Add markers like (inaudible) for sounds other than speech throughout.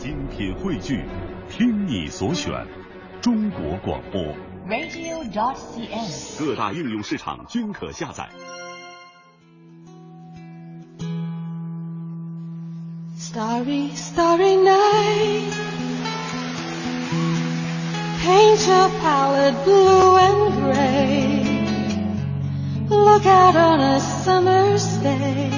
精品汇聚，听你所选，中国广播。radio.dot.cn，。各大应用市场均可下载。Starry, starry night. Paint your palette blue and gray. Look out on a summer's day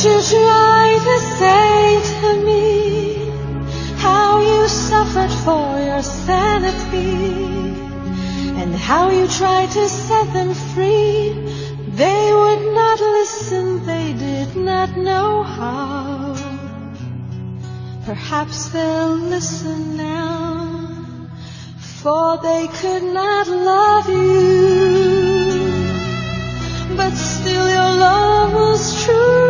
you try to say to me, how you suffered for your sanity, and how you tried to set them free. They would not listen, they did not know how. Perhaps they'll listen now, for they could not love you. But still your love was true.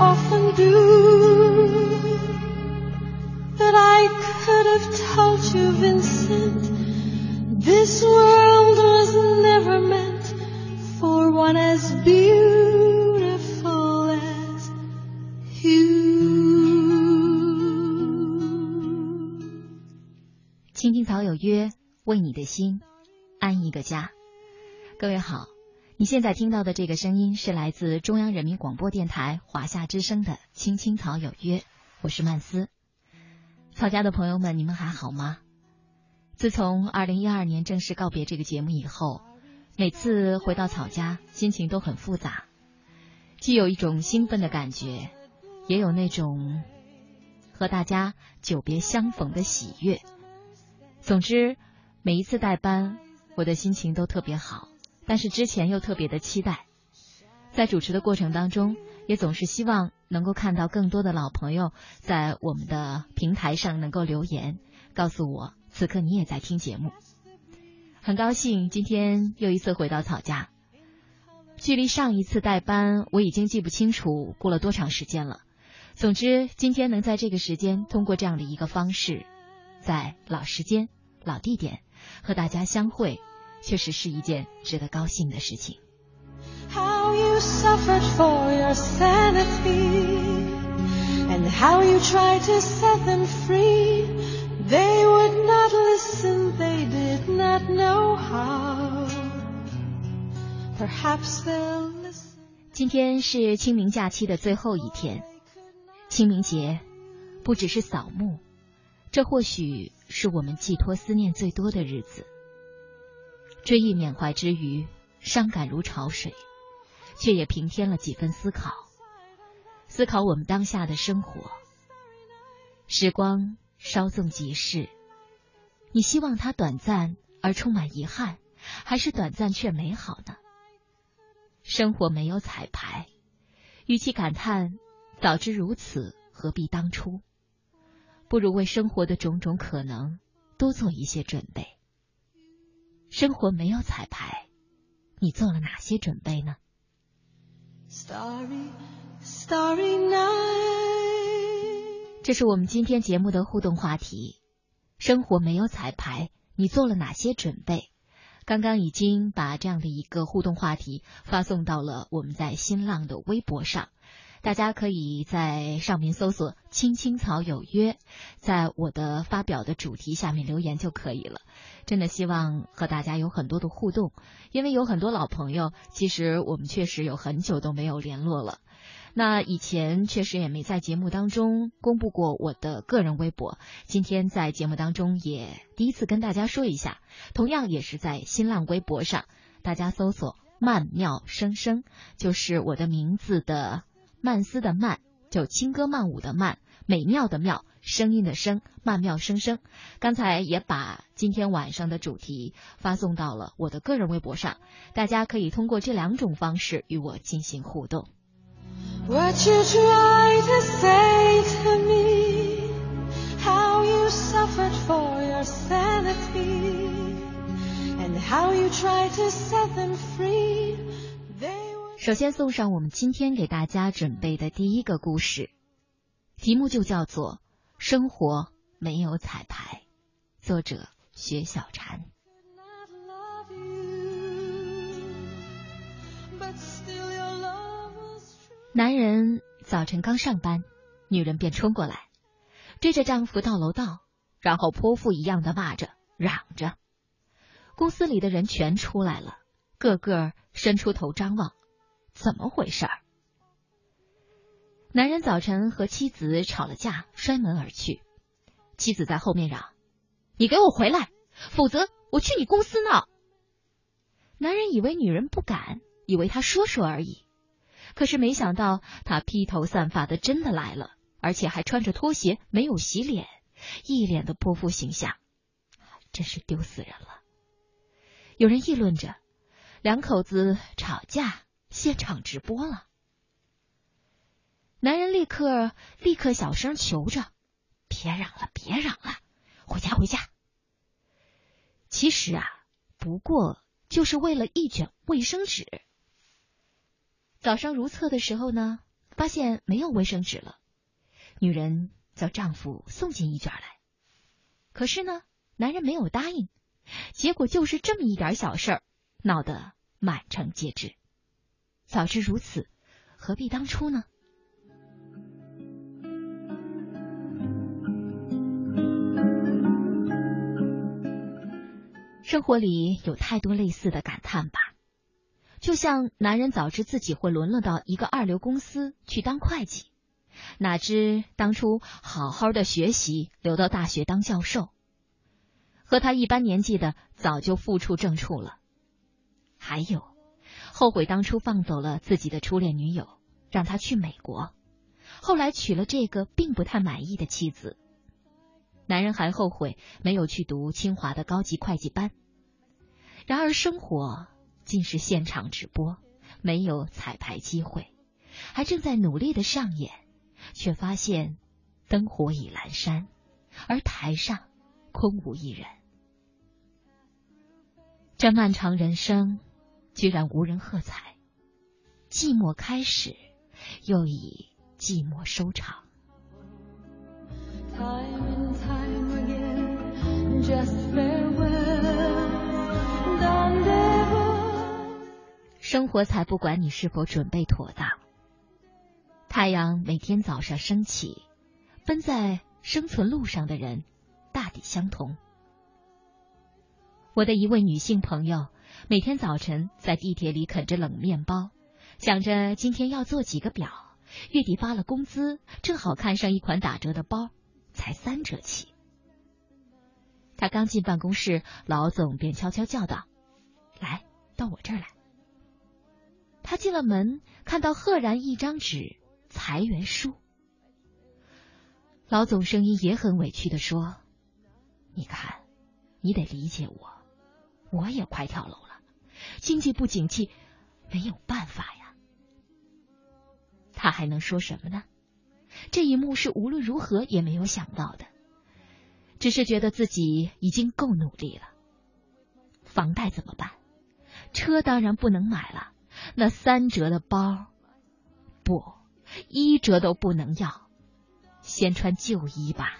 Often do. But I could have told you, Vincent, this world was never meant for one as beautiful as you. 青青草有约，为你的心安一个家。各位好，你现在听到的这个声音是来自中央人民广播电台华夏之声的《青青草有约》，我是曼斯。草家的朋友们，你们还好吗？自从二零一二年正式告别这个节目以后，每次回到草家，心情都很复杂，既有一种兴奋的感觉，也有那种和大家久别相逢的喜悦。总之，每一次代班，我的心情都特别好，但是之前又特别的期待。在主持的过程当中，也总是希望能够看到更多的老朋友在我们的平台上能够留言，告诉我此刻你也在听节目。很高兴今天又一次回到草家，距离上一次代班我已经记不清楚过了多长时间了。总之，今天能在这个时间通过这样的一个方式，在老时间、老地点和大家相会，确实是一件值得高兴的事情。How you suffered for your sanity, and how you tried to set them free. They would not listen, they did not know how. Perhaps they'll listen. 今天是清明假期的最后一天，清明节不只是扫墓，这或许是我们寄托思念最多的日子。追忆缅怀之余，伤感如潮水，却也平添了几分思考，思考我们当下的生活。时光稍纵即逝，你希望它短暂而充满遗憾，还是短暂却美好呢？生活没有彩排，与其感叹早知如此何必当初，不如为生活的种种可能多做一些准备。生活没有彩排，你做了哪些准备呢？Starry, starry night. 这是我们今天节目的互动话题。生活没有彩排，你做了哪些准备？刚刚已经把这样的一个互动话题发送到了我们在新浪的微博上，大家可以在上面搜索“青青草有约”，在我的发表的主题下面留言就可以了。真的希望和大家有很多的互动，因为有很多老朋友，其实我们确实有很久都没有联络了。那以前确实也没在节目当中公布过我的个人微博，今天在节目当中也第一次跟大家说一下，同样也是在新浪微博上，大家搜索“曼妙声声”，就是我的名字的曼斯的曼，就轻歌曼舞的曼，美妙的妙，声音的声，曼妙声声。刚才也把今天晚上的主题发送到了我的个人微博上，大家可以通过这两种方式与我进行互动。What you try to say to me, how you suffered for your sanity, and how you tried to set them free. 首先送上我们今天给大家准备的第一个故事，题目就叫做《生活没有彩排》，作者薛小婵。男人早晨刚上班，女人便冲过来，追着丈夫到楼道，然后泼妇一样的骂着、嚷着。公司里的人全出来了，个个伸出头张望，怎么回事儿？男人早晨和妻子吵了架，摔门而去。妻子在后面嚷：“你给我回来，否则我去你公司闹！”男人以为女人不敢，以为他说说而已。可是没想到，他披头散发的真的来了，而且还穿着拖鞋，没有洗脸，一脸的泼妇形象，真是丢死人了。有人议论着，两口子吵架，现场直播了。男人立刻立刻小声求着：“别嚷了，别嚷了，回家回家。”其实啊，不过就是为了一卷卫生纸。早上如厕的时候呢，发现没有卫生纸了，女人叫丈夫送进一卷来。可是呢，男人没有答应，结果就是这么一点小事儿，闹得满城皆知。早知如此，何必当初呢？生活里有太多类似的感叹吧。就像男人早知自己会沦落到一个二流公司去当会计，哪知当初好好的学习，留到大学当教授。和他一般年纪的早就副处正处了。还有，后悔当初放走了自己的初恋女友，让她去美国，后来娶了这个并不太满意的妻子。男人还后悔没有去读清华的高级会计班。然而生活。竟是现场直播，没有彩排机会，还正在努力的上演，却发现灯火已阑珊，而台上空无一人。这漫长人生，居然无人喝彩，寂寞开始，又以寂寞收场。生活才不管你是否准备妥当。太阳每天早上升起，奔在生存路上的人大抵相同。我的一位女性朋友，每天早晨在地铁里啃着冷面包，想着今天要做几个表，月底发了工资，正好看上一款打折的包，才三折起。他刚进办公室，老总便悄悄叫道：“来，到我这儿来。”他进了门，看到赫然一张纸，裁员书。老总声音也很委屈的说：“你看，你得理解我，我也快跳楼了，经济不景气，没有办法呀。”他还能说什么呢？这一幕是无论如何也没有想到的，只是觉得自己已经够努力了。房贷怎么办？车当然不能买了。那三折的包，不，一折都不能要，先穿旧衣吧。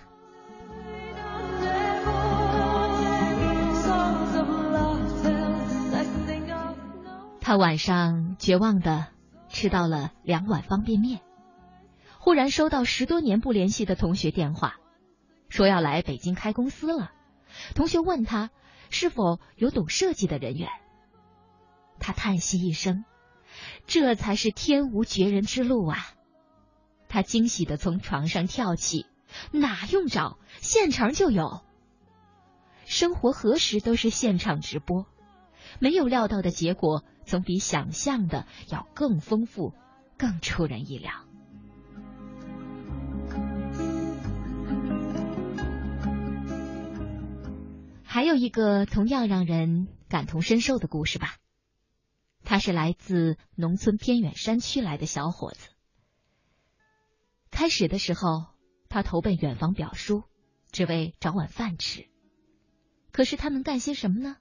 他晚上绝望的吃到了两碗方便面，忽然收到十多年不联系的同学电话，说要来北京开公司了。同学问他是否有懂设计的人员。他叹息一声，这才是天无绝人之路啊！他惊喜的从床上跳起，哪用找，现成就有。生活何时都是现场直播，没有料到的结果，总比想象的要更丰富更出人意料。还有一个同样让人感同身受的故事吧他是来自农村偏远山区来的小伙子。开始的时候他投奔远房表叔只为找碗饭吃。可是他能干些什么呢？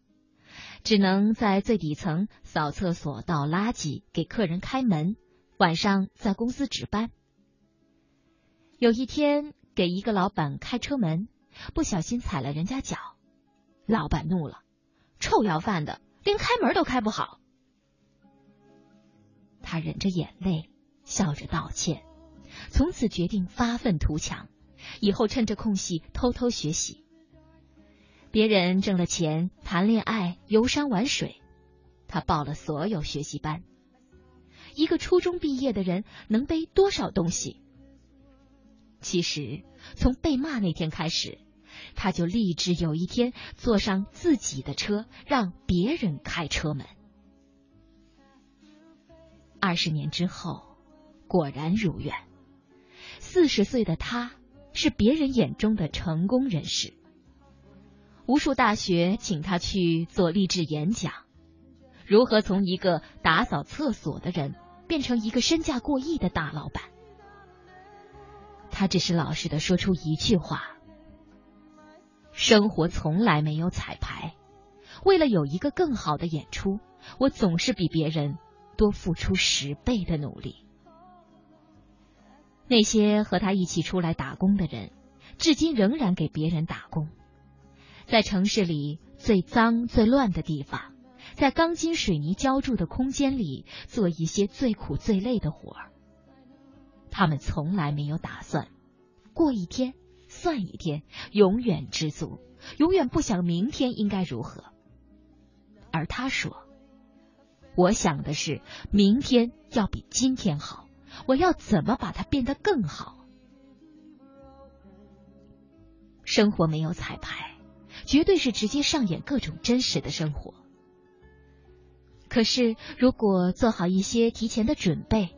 只能在最底层扫厕所、倒垃圾、给客人开门，晚上在公司值班。有一天，给一个老板开车门，不小心踩了人家脚。老板怒了：“臭要饭的，连开门都开不好。”他忍着眼泪，笑着道歉，从此决定发愤图强，以后趁着空隙偷偷学习。别人挣了钱谈恋爱、游山玩水，他报了所有学习班。一个初中毕业的人能背多少东西？其实从被骂那天开始。他就立志有一天坐上自己的车，让别人开车门。二十年之后，果然如愿。四十岁的他，是别人眼中的成功人士。无数大学请他去做励志演讲，如何从一个打扫厕所的人变成一个身价过亿的大老板？他只是老实的说出一句话。生活从来没有彩排，为了有一个更好的演出，我总是比别人多付出十倍的努力。那些和他一起出来打工的人，至今仍然给别人打工，在城市里最脏最乱的地方，在钢筋水泥浇筑的空间里做一些最苦最累的活儿。他们从来没有打算过一天。算一天，永远知足，永远不想明天应该如何。而他说：“我想的是明天要比今天好，我要怎么把它变得更好？”生活没有彩排，绝对是直接上演各种真实的生活。可是，如果做好一些提前的准备。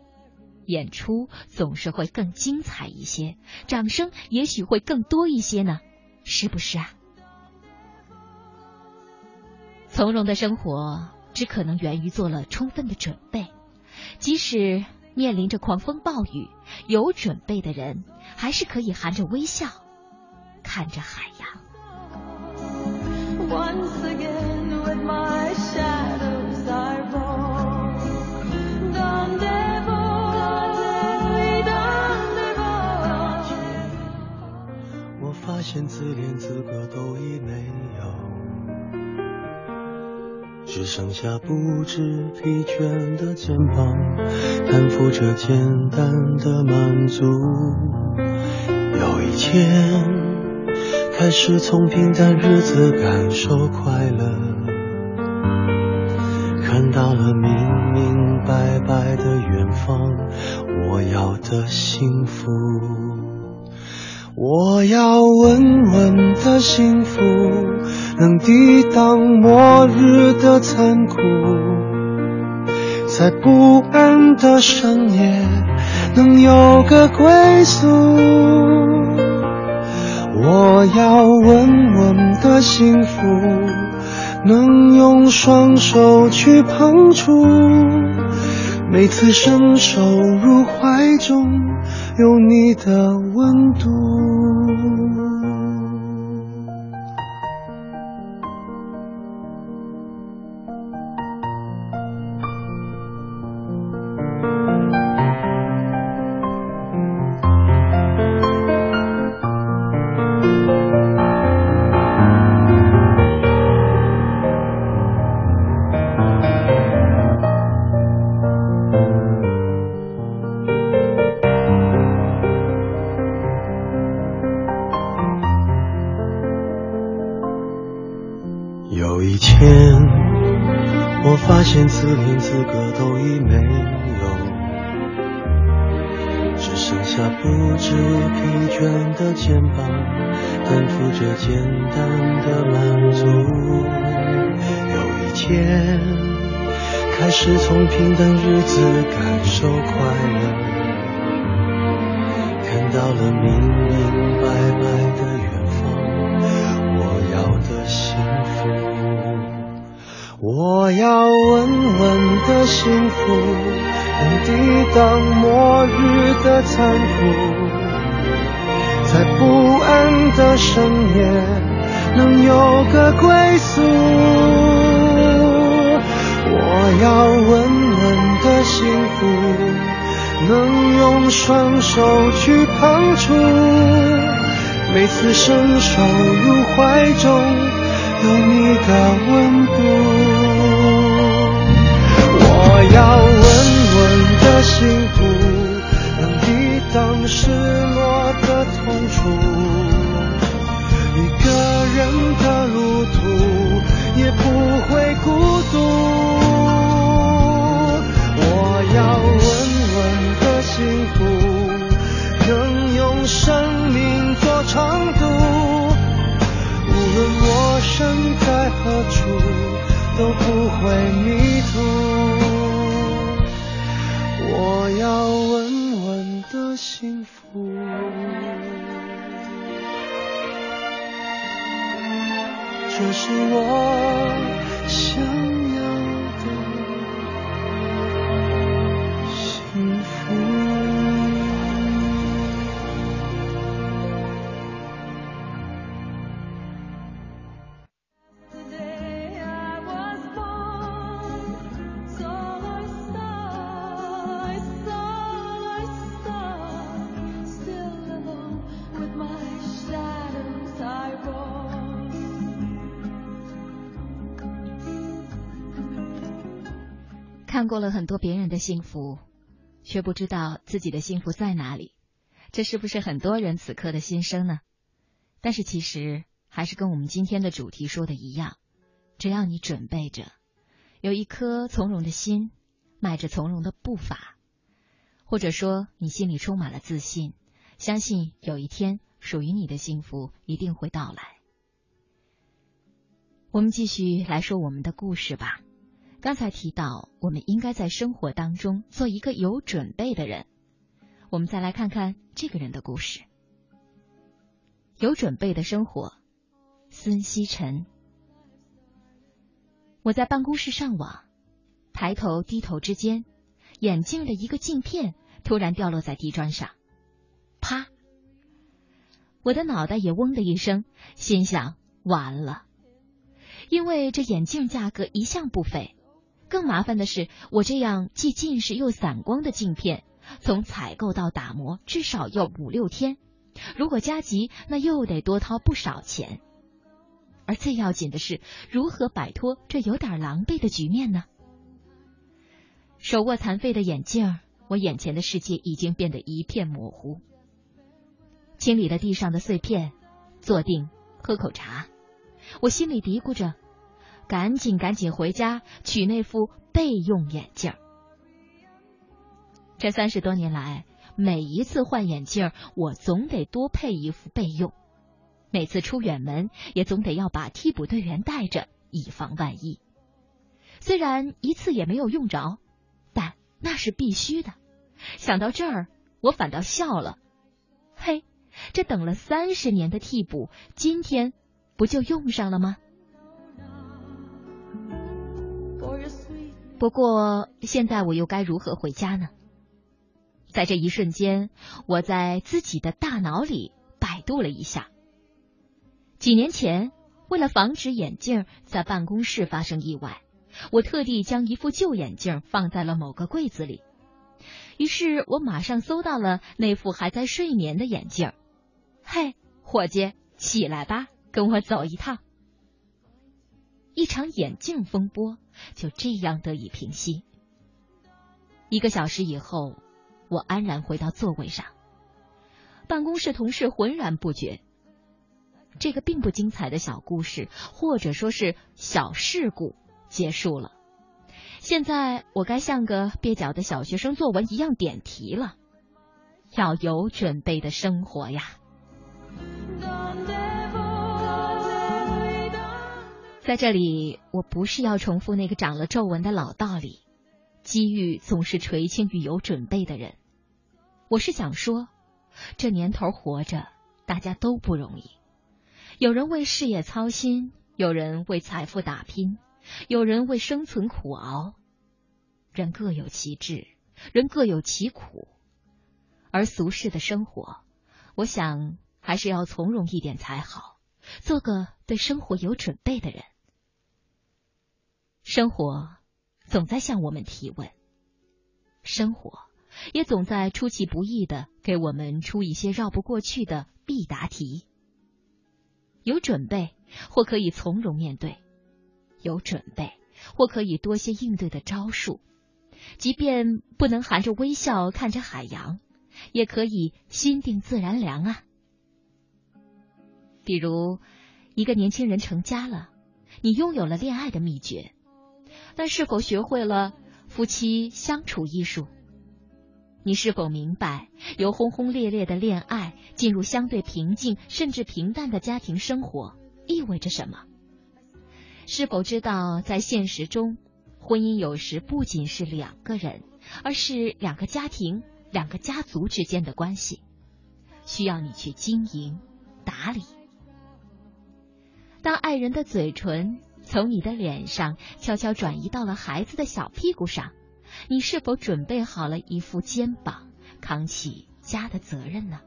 演出总是会更精彩一些，掌声也许会更多一些呢，是不是啊？从容的生活只可能源于做了充分的准备，即使面临着狂风暴雨，有准备的人还是可以含着微笑看着海洋。我发现自怜资格都已没有，只剩下不知疲倦的肩膀，担负着简单的满足。有一天，开始从平淡日子感受快乐，看到了明明白白的远方，我要的幸福。我要稳稳的幸福，能抵挡末日的残酷，在不安的深夜能有个归宿。我要稳稳的幸福，能用双手去碰触，每次伸手入怀中。有你的温度。这简单的满足。有一天，开始从平淡日子感受快乐，看到了明明白白的远方，我要的幸福。我要稳稳的幸福，能抵挡末日的残酷，在不安的深夜能有个归宿。我要稳稳的幸福，能用双手去碰触，每次伸手入怀中。有你的温度，我要稳稳的幸福，能抵挡失的路过了很多别人的幸福，却不知道自己的幸福在哪里，这是不是很多人此刻的心声呢？但是其实还是跟我们今天的主题说的一样，只要你准备着，有一颗从容的心，迈着从容的步伐，或者说你心里充满了自信，相信有一天属于你的幸福一定会到来。我们继续来说我们的故事吧。刚才提到，我们应该在生活当中做一个有准备的人。我们再来看看这个人的故事。有准备的生活，孙希晨。我在办公室上网，抬头低头之间，眼镜的一个镜片突然掉落在地砖上，啪！我的脑袋也嗡的一声，心想完了，因为这眼镜价格一向不菲。更麻烦的是，我这样既近视又散光的镜片，从采购到打磨至少要五六天，如果加急，那又得多掏不少钱。而最要紧的是，如何摆脱这有点狼狈的局面呢？手握残废的眼镜，我眼前的世界已经变得一片模糊。清理了地上的碎片，坐定喝口茶，我心里嘀咕着。赶紧赶紧回家取那副备用眼镜。这三十多年来，每一次换眼镜，我总得多配一副备用。每次出远门，也总得要把替补队员带着，以防万一。虽然一次也没有用着，但那是必须的。想到这儿，我反倒笑了。嘿，这等了三十年的替补，今天不就用上了吗？不过，现在我又该如何回家呢？在这一瞬间，我在自己的大脑里百度了一下。几年前，为了防止眼镜在办公室发生意外，我特地将一副旧眼镜放在了某个柜子里。于是我马上搜到了那副还在睡眠的眼镜。嘿，伙计，起来吧，跟我走一趟。一场眼镜风波就这样得以平息。一个小时以后，我安然回到座位上，办公室同事浑然不觉。这个并不精彩的小故事，或者说是小事故，结束了。现在我该像个蹩脚的小学生作文一样点题了，要有准备的生活呀。在这里，我不是要重复那个长了皱纹的老道理，机遇总是垂青于有准备的人。我是想说，这年头活着，大家都不容易。有人为事业操心，有人为财富打拼，有人为生存苦熬。人各有其志，人各有其苦，而俗世的生活，我想还是要从容一点才好，做个对生活有准备的人。生活总在向我们提问，生活也总在出其不意的给我们出一些绕不过去的必答题。有准备，或可以从容面对；有准备，或可以多些应对的招数。即便不能含着微笑看着海洋，也可以心定自然凉啊。比如，一个年轻人成家了，你拥有了恋爱的秘诀，但是否学会了夫妻相处艺术？你是否明白，由轰轰烈烈的恋爱进入相对平静甚至平淡的家庭生活意味着什么？是否知道，在现实中？婚姻有时不仅是两个人，而是两个家庭、两个家族之间的关系，需要你去经营、打理。当爱人的嘴唇从你的脸上悄悄转移到了孩子的小屁股上，你是否准备好了一副肩膀，扛起家的责任呢？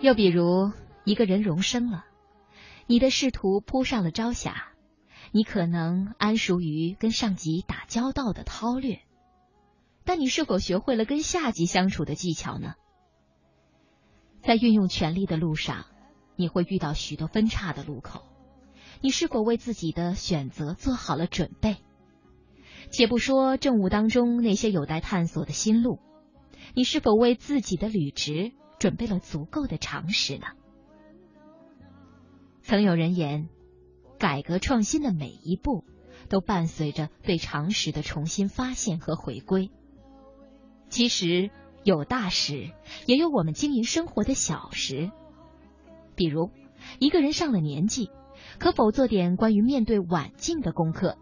又比如，一个人荣升了，你的仕途铺上了朝霞，你可能安熟于跟上级打交道的韬略，但你是否学会了跟下级相处的技巧呢？在运用权力的路上，你会遇到许多分叉的路口，你是否为自己的选择做好了准备？且不说政务当中那些有待探索的新路，你是否为自己的履职？准备了足够的常识呢。曾有人言，改革创新的每一步都伴随着对常识的重新发现和回归。其实有大识，也有我们经营生活的小识。比如，一个人上了年纪，可否做点关于面对晚境的功课？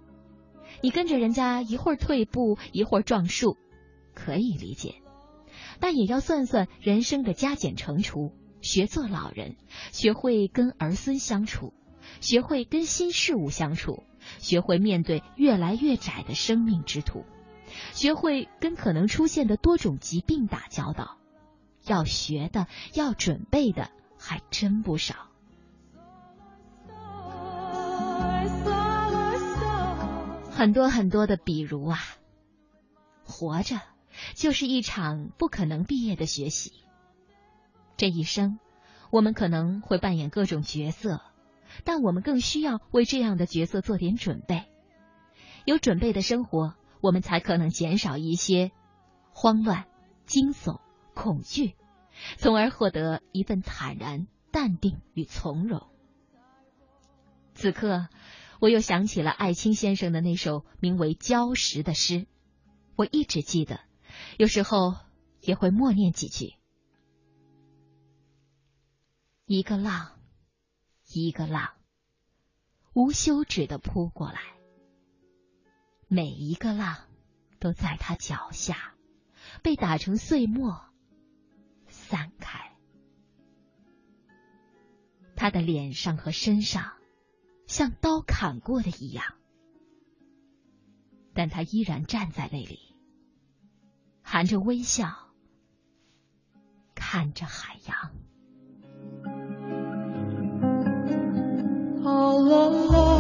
你跟着人家一会儿退步，一会儿撞树，可以理解。但也要算算人生的加减乘除，学做老人，学会跟儿孙相处，学会跟新事物相处，学会面对越来越窄的生命之途，学会跟可能出现的多种疾病打交道。要学的，要准备的，还真不少。很多很多的比如啊，活着。就是一场不可能毕业的学习。这一生，我们可能会扮演各种角色，但我们更需要为这样的角色做点准备。有准备的生活，我们才可能减少一些慌乱、惊悚、恐惧，从而获得一份坦然、淡定与从容。此刻，我又想起了艾青先生的那首名为《礁石》的诗，我一直记得。有时候也会默念几句。一个浪，一个浪，无休止的扑过来。每一个浪都在他脚下被打成碎末，散开。他的脸上和身上像刀砍过的一样，但他依然站在那里。含着微笑，看着海洋。伤心三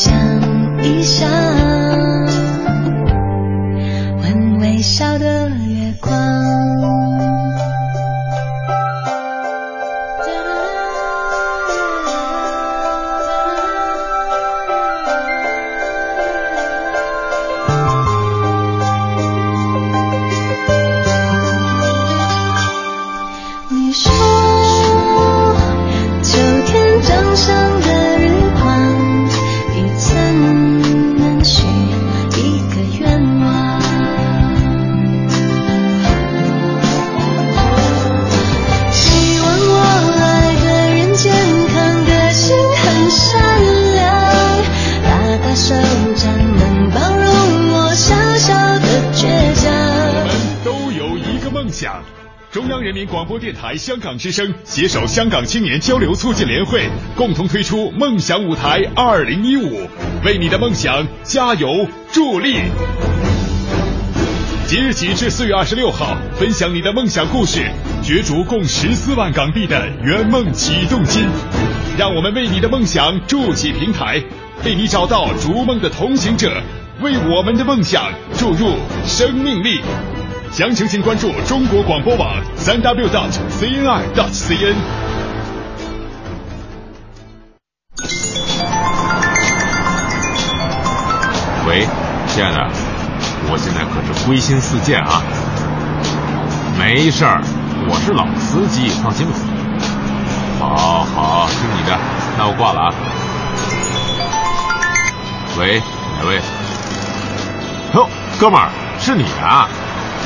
想一想，问微笑的台香港之声携手香港青年交流促进联会，共同推出梦想舞台二零一五，为你的梦想加油助力。即日起至四月二十六号，分享你的梦想故事，角逐共十四万港币的圆梦启动金。让我们为你的梦想筑起平台，为你找到逐梦的同行者，为我们的梦想注入生命力。详情请关注中国广播网三 w dot cni dot cn。喂，亲爱的，我现在可是归心似箭啊！没事儿，我是老司机，放心吧。好好，听你的，那我挂了啊。喂，哪位？哟，哥们儿，是你啊！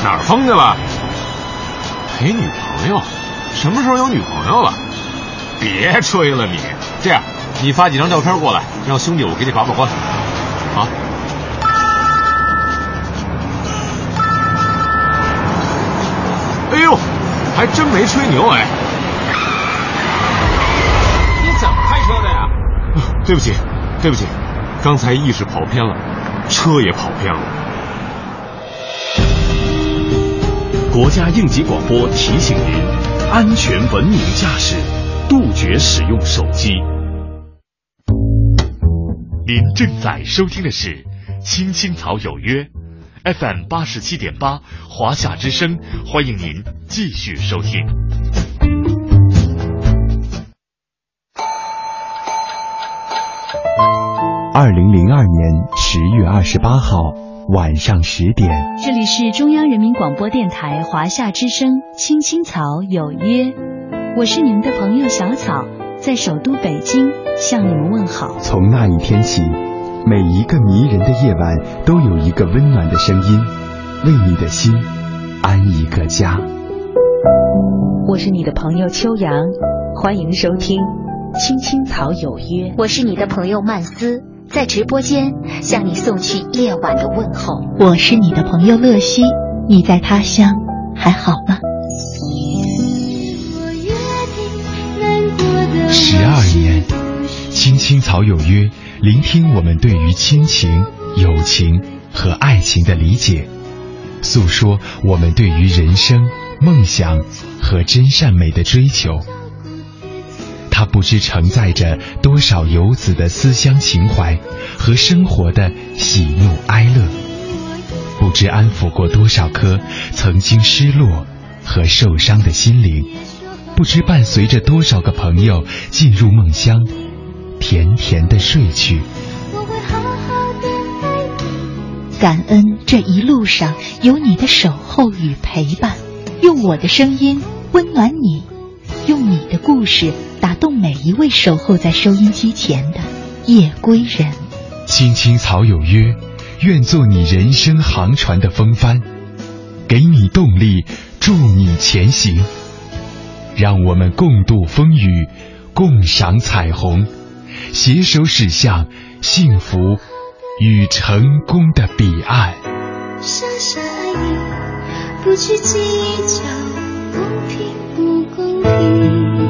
哪儿疯去了？陪女朋友？什么时候有女朋友了？别吹了你！这样，你发几张照片过来，让兄弟我给你把把关。啊？哎呦，还真没吹牛哎！你怎么开车的呀？(laughs) 对不起，对不起，刚才意识跑偏了，车也跑偏了。国家应急广播提醒您：安全文明驾驶，杜绝使用手机。您正在收听的是《青青草有约》，FM 八十七点八，华夏之声，欢迎您继续收听。二零零二年十月二十八号。晚上十点，这里是中央人民广播电台华夏之声《青青草有约》，我是你们的朋友小草，在首都北京向你们问好。从那一天起，每一个迷人的夜晚都有一个温暖的声音，为你的心安一个家。我是你的朋友秋阳，欢迎收听《青青草有约》。我是你的朋友曼斯。在直播间向你送去夜晚的问候。我是你的朋友乐西，你在他乡还好吗？十二年，青青草有约，聆听我们对于亲情、友情和爱情的理解，诉说我们对于人生、梦想和真善美的追求。它不知承载着多少游子的思乡情怀和生活的喜怒哀乐，不知安抚过多少颗曾经失落和受伤的心灵，不知伴随着多少个朋友进入梦乡，甜甜的睡去。感恩这一路上有你的守候与陪伴，用我的声音温暖你，用你的故事。打动每一位守候在收音机前的夜归人。青青草有约，愿做你人生航船的风帆，给你动力，助你前行。让我们共度风雨，共赏彩虹，携手驶向幸福与成功的彼岸。傻傻爱你，不去计较公平不公平。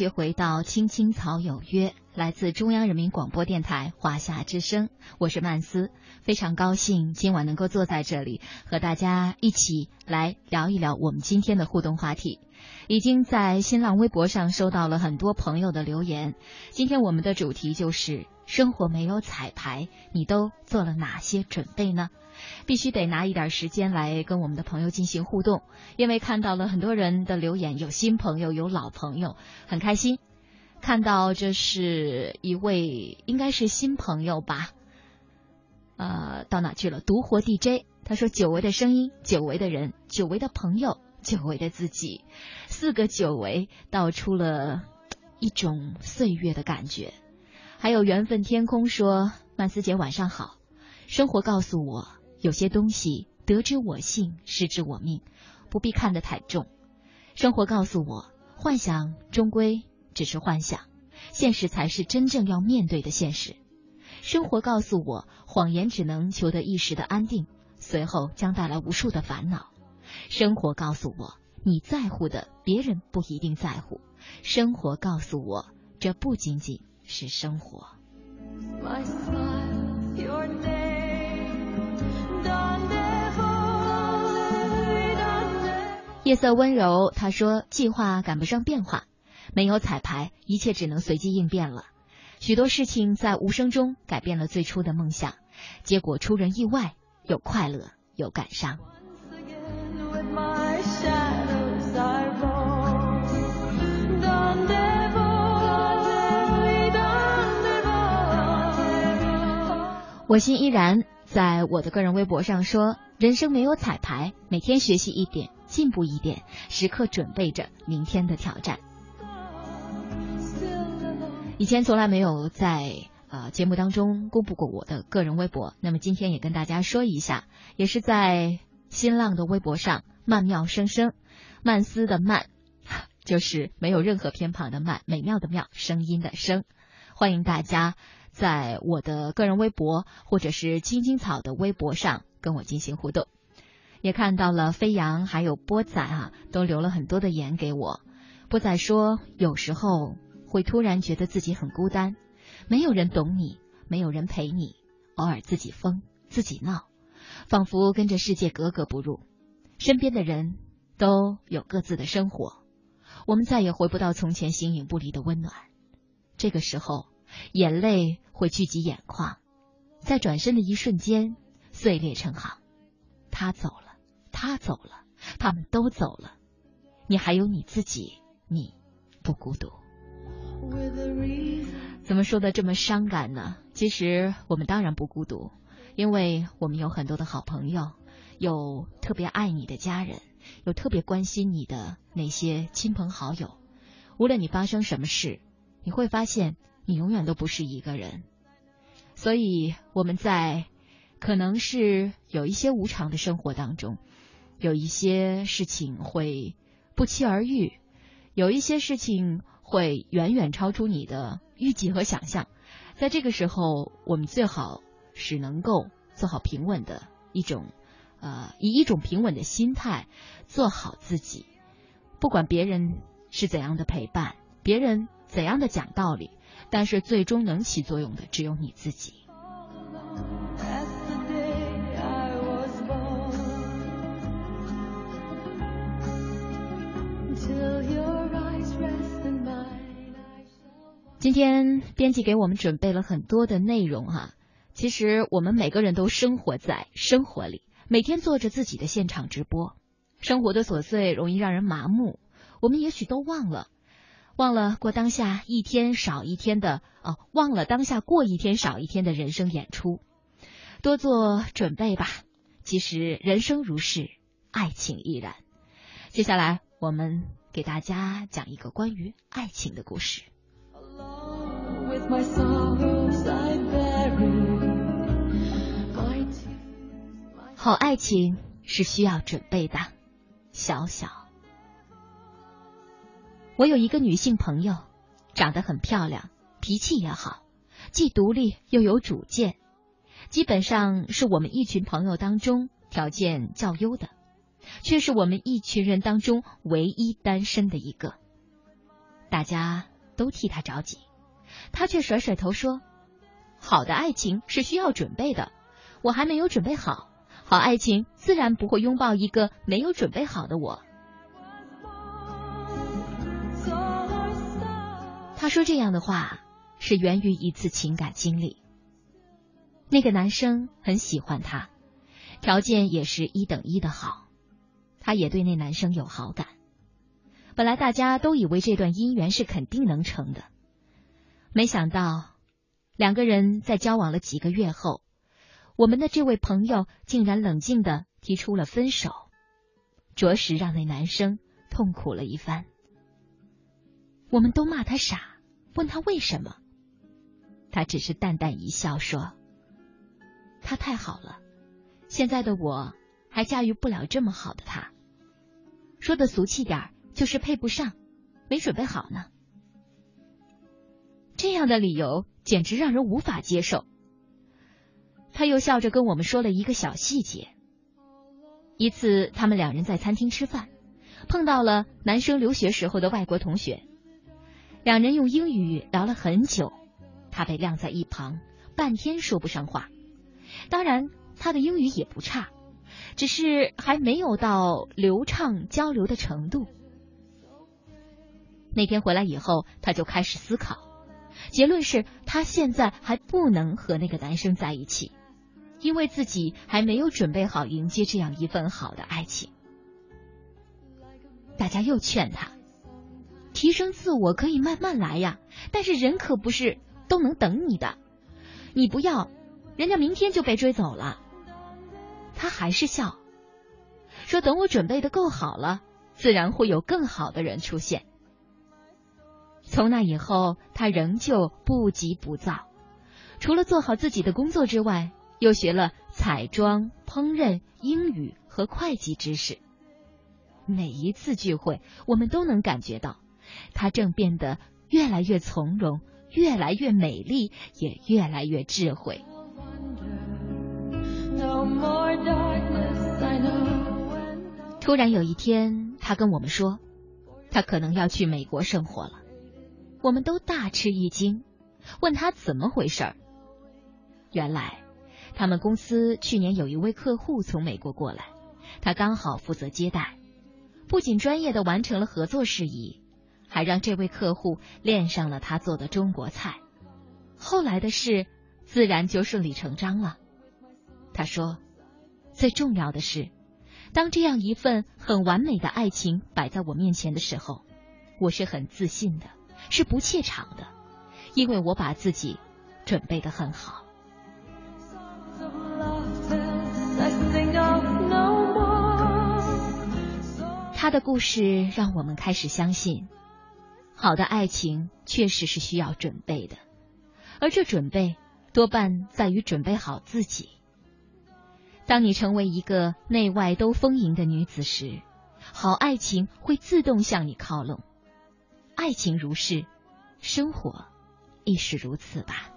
续回到《青青草有约》，来自中央人民广播电台华夏之声，我是曼斯，非常高兴今晚能够坐在这里和大家一起来聊一聊我们今天的互动话题。已经在新浪微博上收到了很多朋友的留言，今天我们的主题就是生活没有彩排，你都做了哪些准备呢？必须得拿一点时间来跟我们的朋友进行互动，因为看到了很多人的留言，有新朋友，有老朋友，很开心。看到这是一位应该是新朋友吧？呃，到哪去了？独活 DJ，他说久违的声音，久违的人，久违的朋友，久违的自己，四个久违道出了一种岁月的感觉。还有缘分天空说，曼斯姐晚上好，生活告诉我。有些东西得之我幸，失之我命，不必看得太重。生活告诉我，幻想终归只是幻想，现实才是真正要面对的现实。生活告诉我，谎言只能求得一时的安定，随后将带来无数的烦恼。生活告诉我，你在乎的别人不一定在乎。生活告诉我，这不仅仅是生活。My smile, your name. 夜色温柔，他说：“计划赶不上变化，没有彩排，一切只能随机应变了。许多事情在无声中改变了最初的梦想，结果出人意外，有快乐，有感伤。”我心依然在我的个人微博上说：“人生没有彩排，每天学习一点。”进步一点，时刻准备着明天的挑战。以前从来没有在呃节目当中公布过我的个人微博，那么今天也跟大家说一下，也是在新浪的微博上“曼妙声声”，曼斯的曼 (laughs) 就是没有任何偏旁的曼，美妙的妙，声音的声。欢迎大家在我的个人微博或者是青青草的微博上跟我进行互动。也看到了飞扬还有波仔啊，都留了很多的言给我。波仔说，有时候会突然觉得自己很孤单，没有人懂你，没有人陪你，偶尔自己疯，自己闹，仿佛跟这世界格格不入。身边的人都有各自的生活，我们再也回不到从前形影不离的温暖。这个时候，眼泪会聚集眼眶，在转身的一瞬间，碎裂成行。他走了。他走了，他们都走了，你还有你自己，你不孤独。怎么说的这么伤感呢？其实我们当然不孤独，因为我们有很多的好朋友，有特别爱你的家人，有特别关心你的那些亲朋好友。无论你发生什么事，你会发现你永远都不是一个人。所以我们在可能是有一些无常的生活当中。有一些事情会不期而遇，有一些事情会远远超出你的预计和想象。在这个时候，我们最好是能够做好平稳的一种，呃，以一种平稳的心态做好自己。不管别人是怎样的陪伴，别人怎样的讲道理，但是最终能起作用的只有你自己。今天编辑给我们准备了很多的内容哈，其实我们每个人都生活在生活里，每天做着自己的现场直播，生活的琐碎容易让人麻木，我们也许都忘了，忘了过当下一天少一天的哦，忘了当下过一天少一天的人生演出，多做准备吧。其实人生如是，爱情亦然。接下来我们给大家讲一个关于爱情的故事。好爱情是需要准备的。小小，我有一个女性朋友，长得很漂亮，脾气也好，既独立又有主见，基本上是我们一群朋友当中条件较优的，却是我们一群人当中唯一单身的一个。大家都替他着急，他却甩甩头说：“好的爱情是需要准备的，我还没有准备好。好爱情自然不会拥抱一个没有准备好的我。”他说这样的话是源于一次情感经历。那个男生很喜欢他，条件也是一等一的好，他也对那男生有好感。本来大家都以为这段姻缘是肯定能成的，没想到两个人在交往了几个月后，我们的这位朋友竟然冷静的提出了分手，着实让那男生痛苦了一番。我们都骂他傻，问他为什么，他只是淡淡一笑说：“他太好了，现在的我还驾驭不了这么好的他。”说的俗气点。就是配不上，没准备好呢。这样的理由简直让人无法接受。他又笑着跟我们说了一个小细节：一次，他们两人在餐厅吃饭，碰到了男生留学时候的外国同学，两人用英语聊了很久，他被晾在一旁，半天说不上话。当然，他的英语也不差，只是还没有到流畅交流的程度。那天回来以后，他就开始思考，结论是他现在还不能和那个男生在一起，因为自己还没有准备好迎接这样一份好的爱情。大家又劝他，提升自我可以慢慢来呀，但是人可不是都能等你的，你不要，人家明天就被追走了。他还是笑，说等我准备的够好了，自然会有更好的人出现。从那以后，他仍旧不急不躁，除了做好自己的工作之外，又学了彩妆、烹饪、英语和会计知识。每一次聚会，我们都能感觉到，她正变得越来越从容，越来越美丽，也越来越智慧。突然有一天，他跟我们说，他可能要去美国生活了。我们都大吃一惊，问他怎么回事儿。原来，他们公司去年有一位客户从美国过来，他刚好负责接待，不仅专业的完成了合作事宜，还让这位客户恋上了他做的中国菜。后来的事自然就顺理成章了。他说，最重要的是，当这样一份很完美的爱情摆在我面前的时候，我是很自信的。是不怯场的，因为我把自己准备的很好。的故事让我们开始相信，好的爱情确实是需要准备的，而这准备多半在于准备好自己。当你成为一个内外都丰盈的女子时，好爱情会自动向你靠拢。爱情如是，生活亦是如此吧。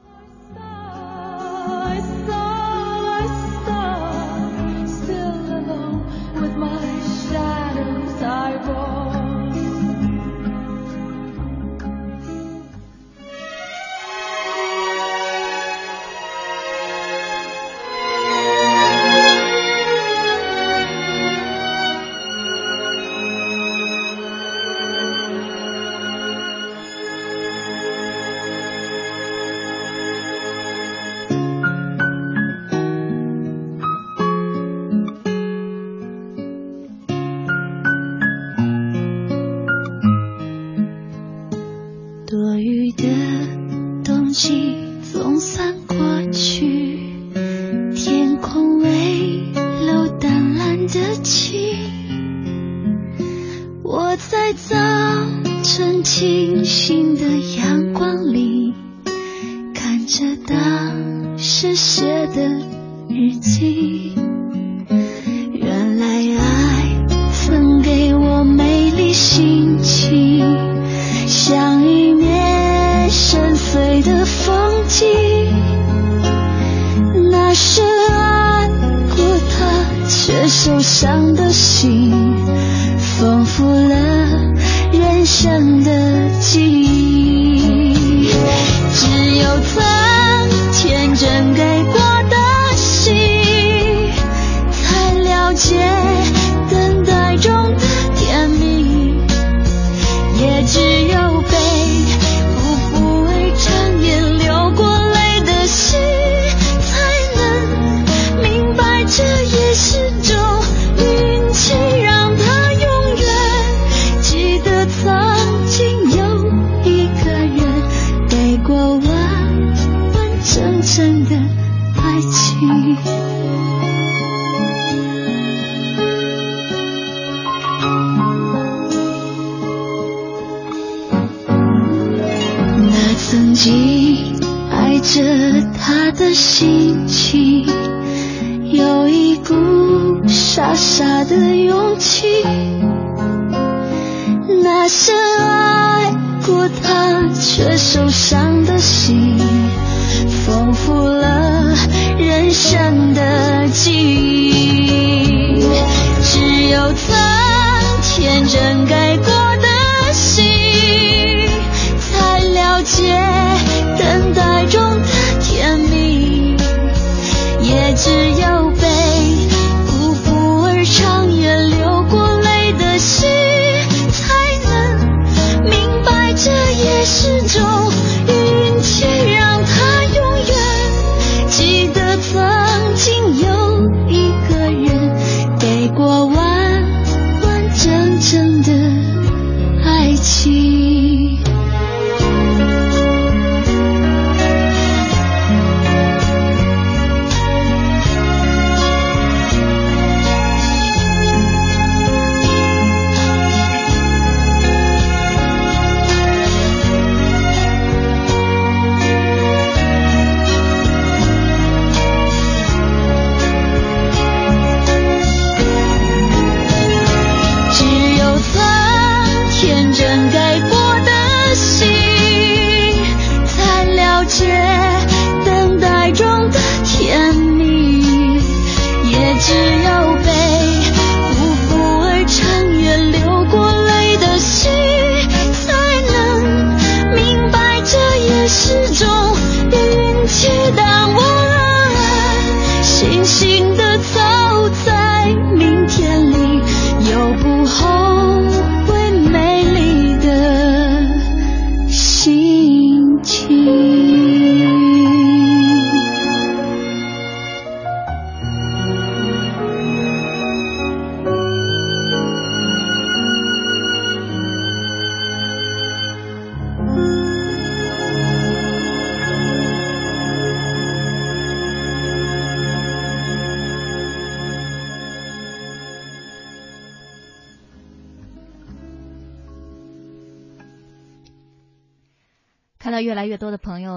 心，丰富了人生的记忆。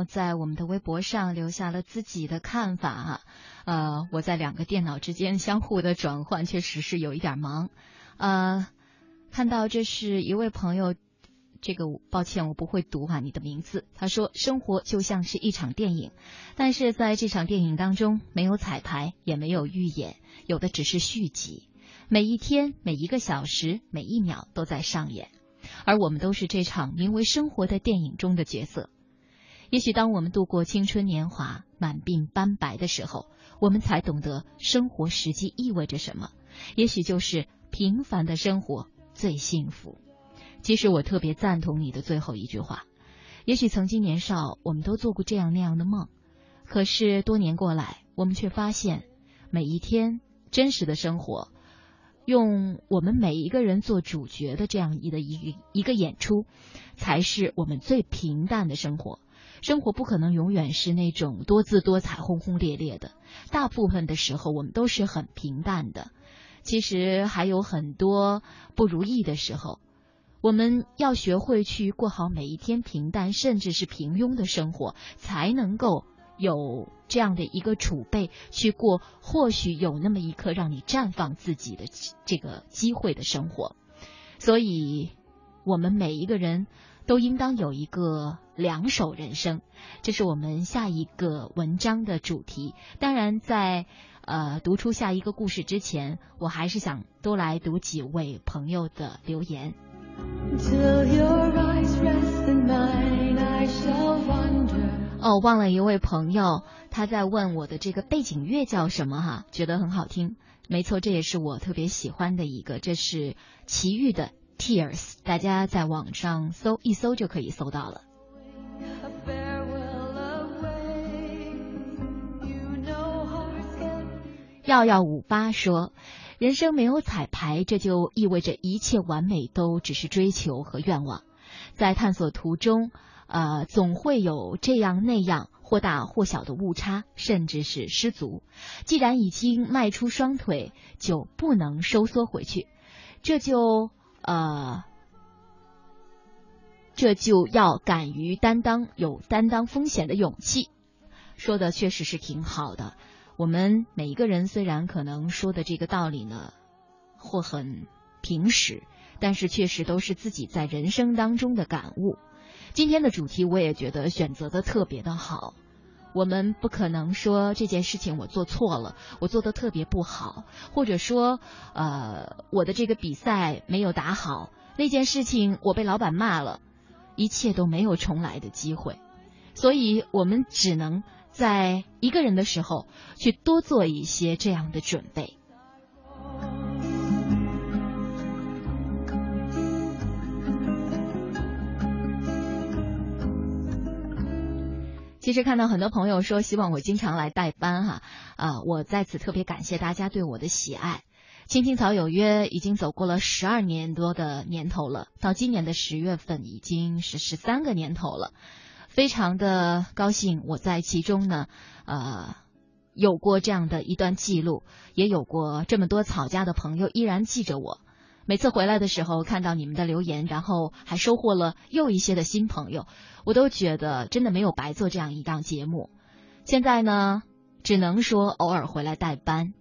在我们的微博上留下了自己的看法哈，呃，我在两个电脑之间相互的转换，确实是有一点忙。呃，看到这是一位朋友，这个抱歉我不会读哈、你的名字。他说生活就像是一场电影，但是在这场电影当中没有彩排，也没有预演，有的只是续集。每一天、每一个小时、每一秒都在上演。而我们都是这场名为生活的电影中的角色。也许当我们度过青春年华、满鬓斑白的时候，我们才懂得生活实际意味着什么。也许就是平凡的生活最幸福。其实我特别赞同你的最后一句话。也许曾经年少，我们都做过这样那样的梦，可是多年过来，我们却发现，每一天真实的生活。用我们每一个人做主角的这样一的一个一个演出，才是我们最平淡的生活。生活不可能永远是那种多姿多彩、轰轰烈烈的，大部分的时候我们都是很平淡的。其实还有很多不如意的时候，我们要学会去过好每一天平淡甚至是平庸的生活，才能够。有这样的一个储备去过，或许有那么一刻让你绽放自己的这个机会的生活。所以，我们每一个人都应当有一个两首人生，这是我们下一个文章的主题。当然，在呃读出下一个故事之前，我还是想多来读几位朋友的留言。哦，忘了一位朋友，他在问我的这个背景乐叫什么哈，觉得很好听。没错，这也是我特别喜欢的一个，这是齐豫的 Tears，大家在网上搜一搜就可以搜到了。耀耀五八说。人生没有彩排，这就意味着一切完美都只是追求和愿望。在探索途中，呃，总会有这样那样或大或小的误差，甚至是失足。既然已经迈出双腿，就不能收缩回去。这就呃，这就要敢于担当，有担当风险的勇气。说的确实是挺好的。我们每一个人虽然可能说的这个道理呢，或很平实，但是确实都是自己在人生当中的感悟。今天的主题我也觉得选择的特别的好。我们不可能说这件事情我做错了，我做的特别不好，或者说呃我的这个比赛没有打好，那件事情我被老板骂了，一切都没有重来的机会。所以我们只能。在一个人的时候，去多做一些这样的准备。其实看到很多朋友说希望我经常来代班哈，啊，我在此特别感谢大家对我的喜爱。青青草有约已经走过了十二年多的年头了，到今年的十月份已经是十三个年头了。非常的高兴，我在其中呢，呃，有过这样的一段记录，也有过这么多草家的朋友依然记着我。每次回来的时候，看到你们的留言，然后还收获了又一些的新朋友，我都觉得真的没有白做这样一档节目。现在呢，只能说偶尔回来代班，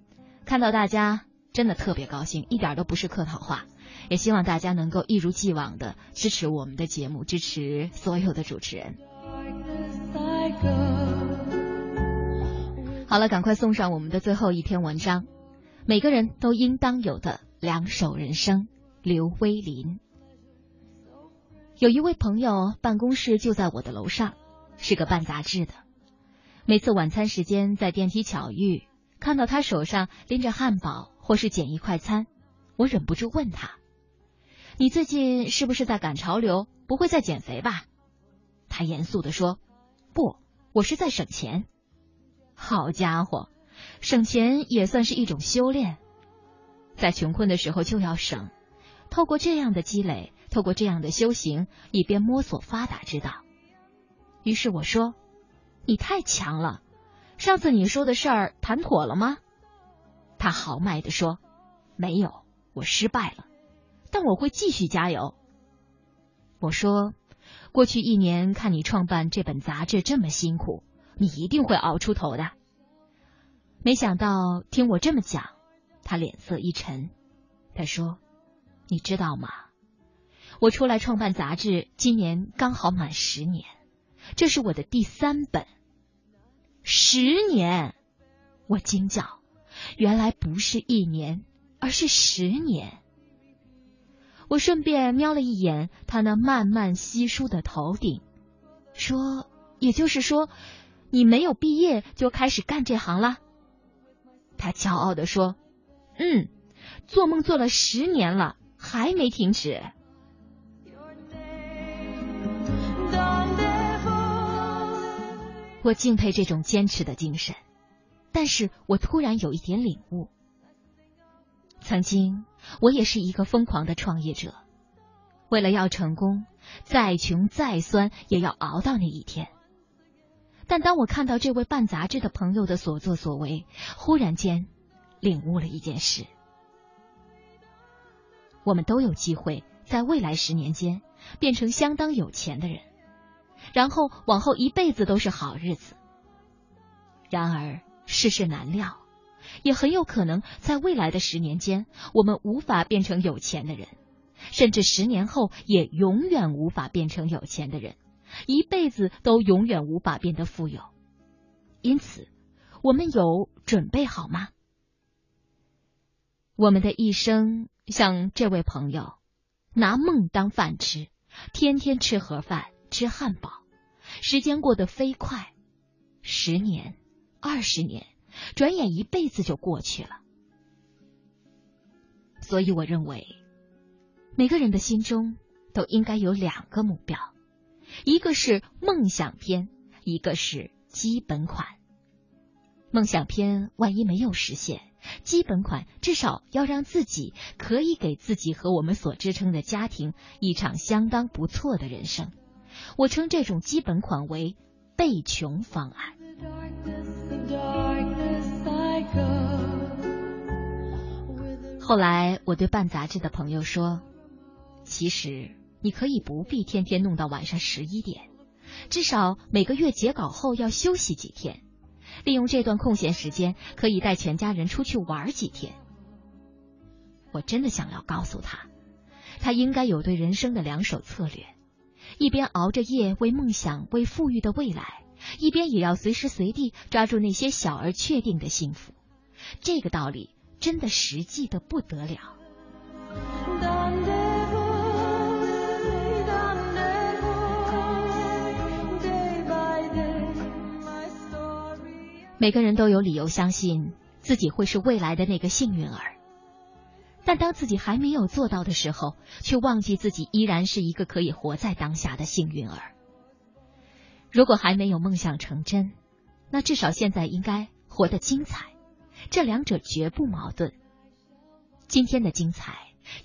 看到大家真的特别高兴，一点都不是客套话。也希望大家能够一如既往的支持我们的节目，支持所有的主持人。好了，赶快送上我们的最后一篇文章。每个人都应当有的两手人生。刘威林有一位朋友，办公室就在我的楼上，是个办杂志的。每次晚餐时间在电梯巧遇，看到他手上拎着汉堡或是简易快餐，我忍不住问他：“你最近是不是在赶潮流？不会在减肥吧？”他严肃的说：“不，我是在省钱。”好家伙，省钱也算是一种修炼。在穷困的时候就要省，透过这样的积累，透过这样的修行，以便摸索发达之道。于是我说：“你太强了，上次你说的事儿谈妥了吗？”他豪迈的说：“没有，我失败了，但我会继续加油。”我说：“过去一年看你创办这本杂志这么辛苦。”你一定会熬出头的。没想到听我这么讲，他脸色一沉。他说：“你知道吗？我出来创办杂志，今年刚好满十年，这是我的第三本。十年！”我惊叫：“原来不是一年，而是十年！”我顺便瞄了一眼他那慢慢稀疏的头顶，说：“也就是说。”你没有毕业就开始干这行了，他骄傲的说：“嗯，做梦做了十年了，还没停止。”我敬佩这种坚持的精神，但是我突然有一点领悟。曾经我也是一个疯狂的创业者，为了要成功，再穷再酸也要熬到那一天。但当我看到这位办杂志的朋友的所作所为，忽然间领悟了一件事：我们都有机会在未来十年间变成相当有钱的人，然后往后一辈子都是好日子。然而世事难料，也很有可能在未来的十年间，我们无法变成有钱的人，甚至十年后也永远无法变成有钱的人。一辈子都永远无法变得富有。因此，我们有准备好吗？我们的一生像这位朋友，拿梦当饭吃，天天吃盒饭，吃汉堡，时间过得飞快，十年、二十年，转眼一辈子就过去了。所以，我认为，每个人的心中都应该有两个目标，一个是梦想篇，一个是基本款。梦想篇万一没有实现。基本款至少要让自己可以给自己和我们所支撑的家庭一场相当不错的人生。我称这种基本款为被穷方案。后来我对办杂志的朋友说：“其实你可以不必天天弄到晚上十一点，至少每个月截稿后要休息几天。”利用这段空闲时间，可以带全家人出去玩几天。我真的想要告诉他，他应该有对人生的两手策略：一边熬着夜为梦想、为富裕的未来，一边也要随时随地抓住那些小而确定的幸福。这个道理真的实际的不得了。每个人都有理由相信自己会是未来的那个幸运儿，但当自己还没有做到的时候，却忘记自己依然是一个可以活在当下的幸运儿。如果还没有梦想成真，那至少现在应该活得精彩，这两者绝不矛盾。今天的精彩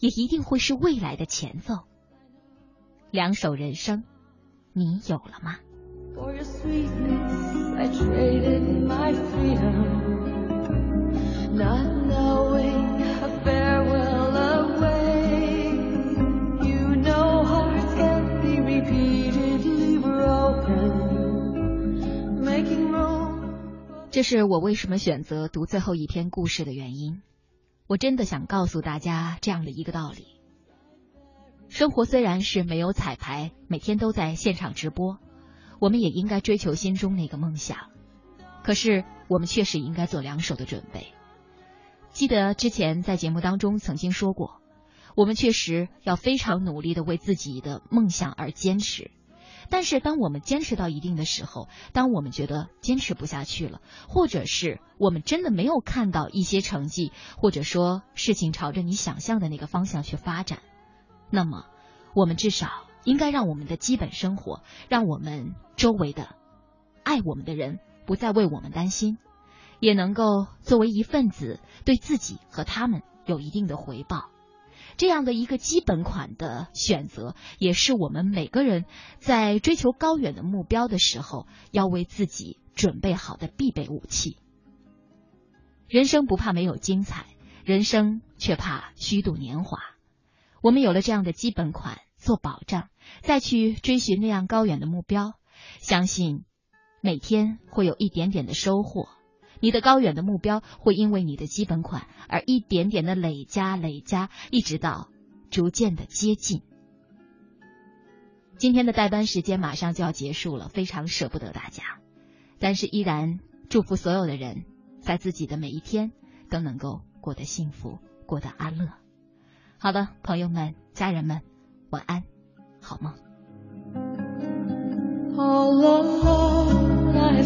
也一定会是未来的前奏。两首人生，你有了吗这是我为什么选择读最后一篇故事的原因。我真的想告诉大家这样的一个道理：生活虽然是没有彩排，每天都在现场直播。我们也应该追求心中那个梦想，可是我们确实应该做两手的准备。记得之前在节目当中曾经说过，我们确实要非常努力的为自己的梦想而坚持。但是当我们坚持到一定的时候，当我们觉得坚持不下去了，或者是我们真的没有看到一些成绩，或者说事情朝着你想象的那个方向去发展，那么我们至少。应该让我们的基本生活，让我们周围的爱我们的人不再为我们担心，也能够作为一份子，对自己和他们有一定的回报。这样的一个基本款的选择，也是我们每个人在追求高远的目标的时候，要为自己准备好的必备武器。人生不怕没有精彩，人生却怕虚度年华。我们有了这样的基本款。做保障，再去追寻那样高远的目标，相信每天会有一点点的收获。你的高远的目标会因为你的基本款而一点点的累加、累加，一直到逐渐的接近。今天的代班时间马上就要结束了，非常舍不得大家，但是依然祝福所有的人在自己的每一天都能够过得幸福，过得安乐。好的，朋友们、家人们。晚安，好梦。All alone I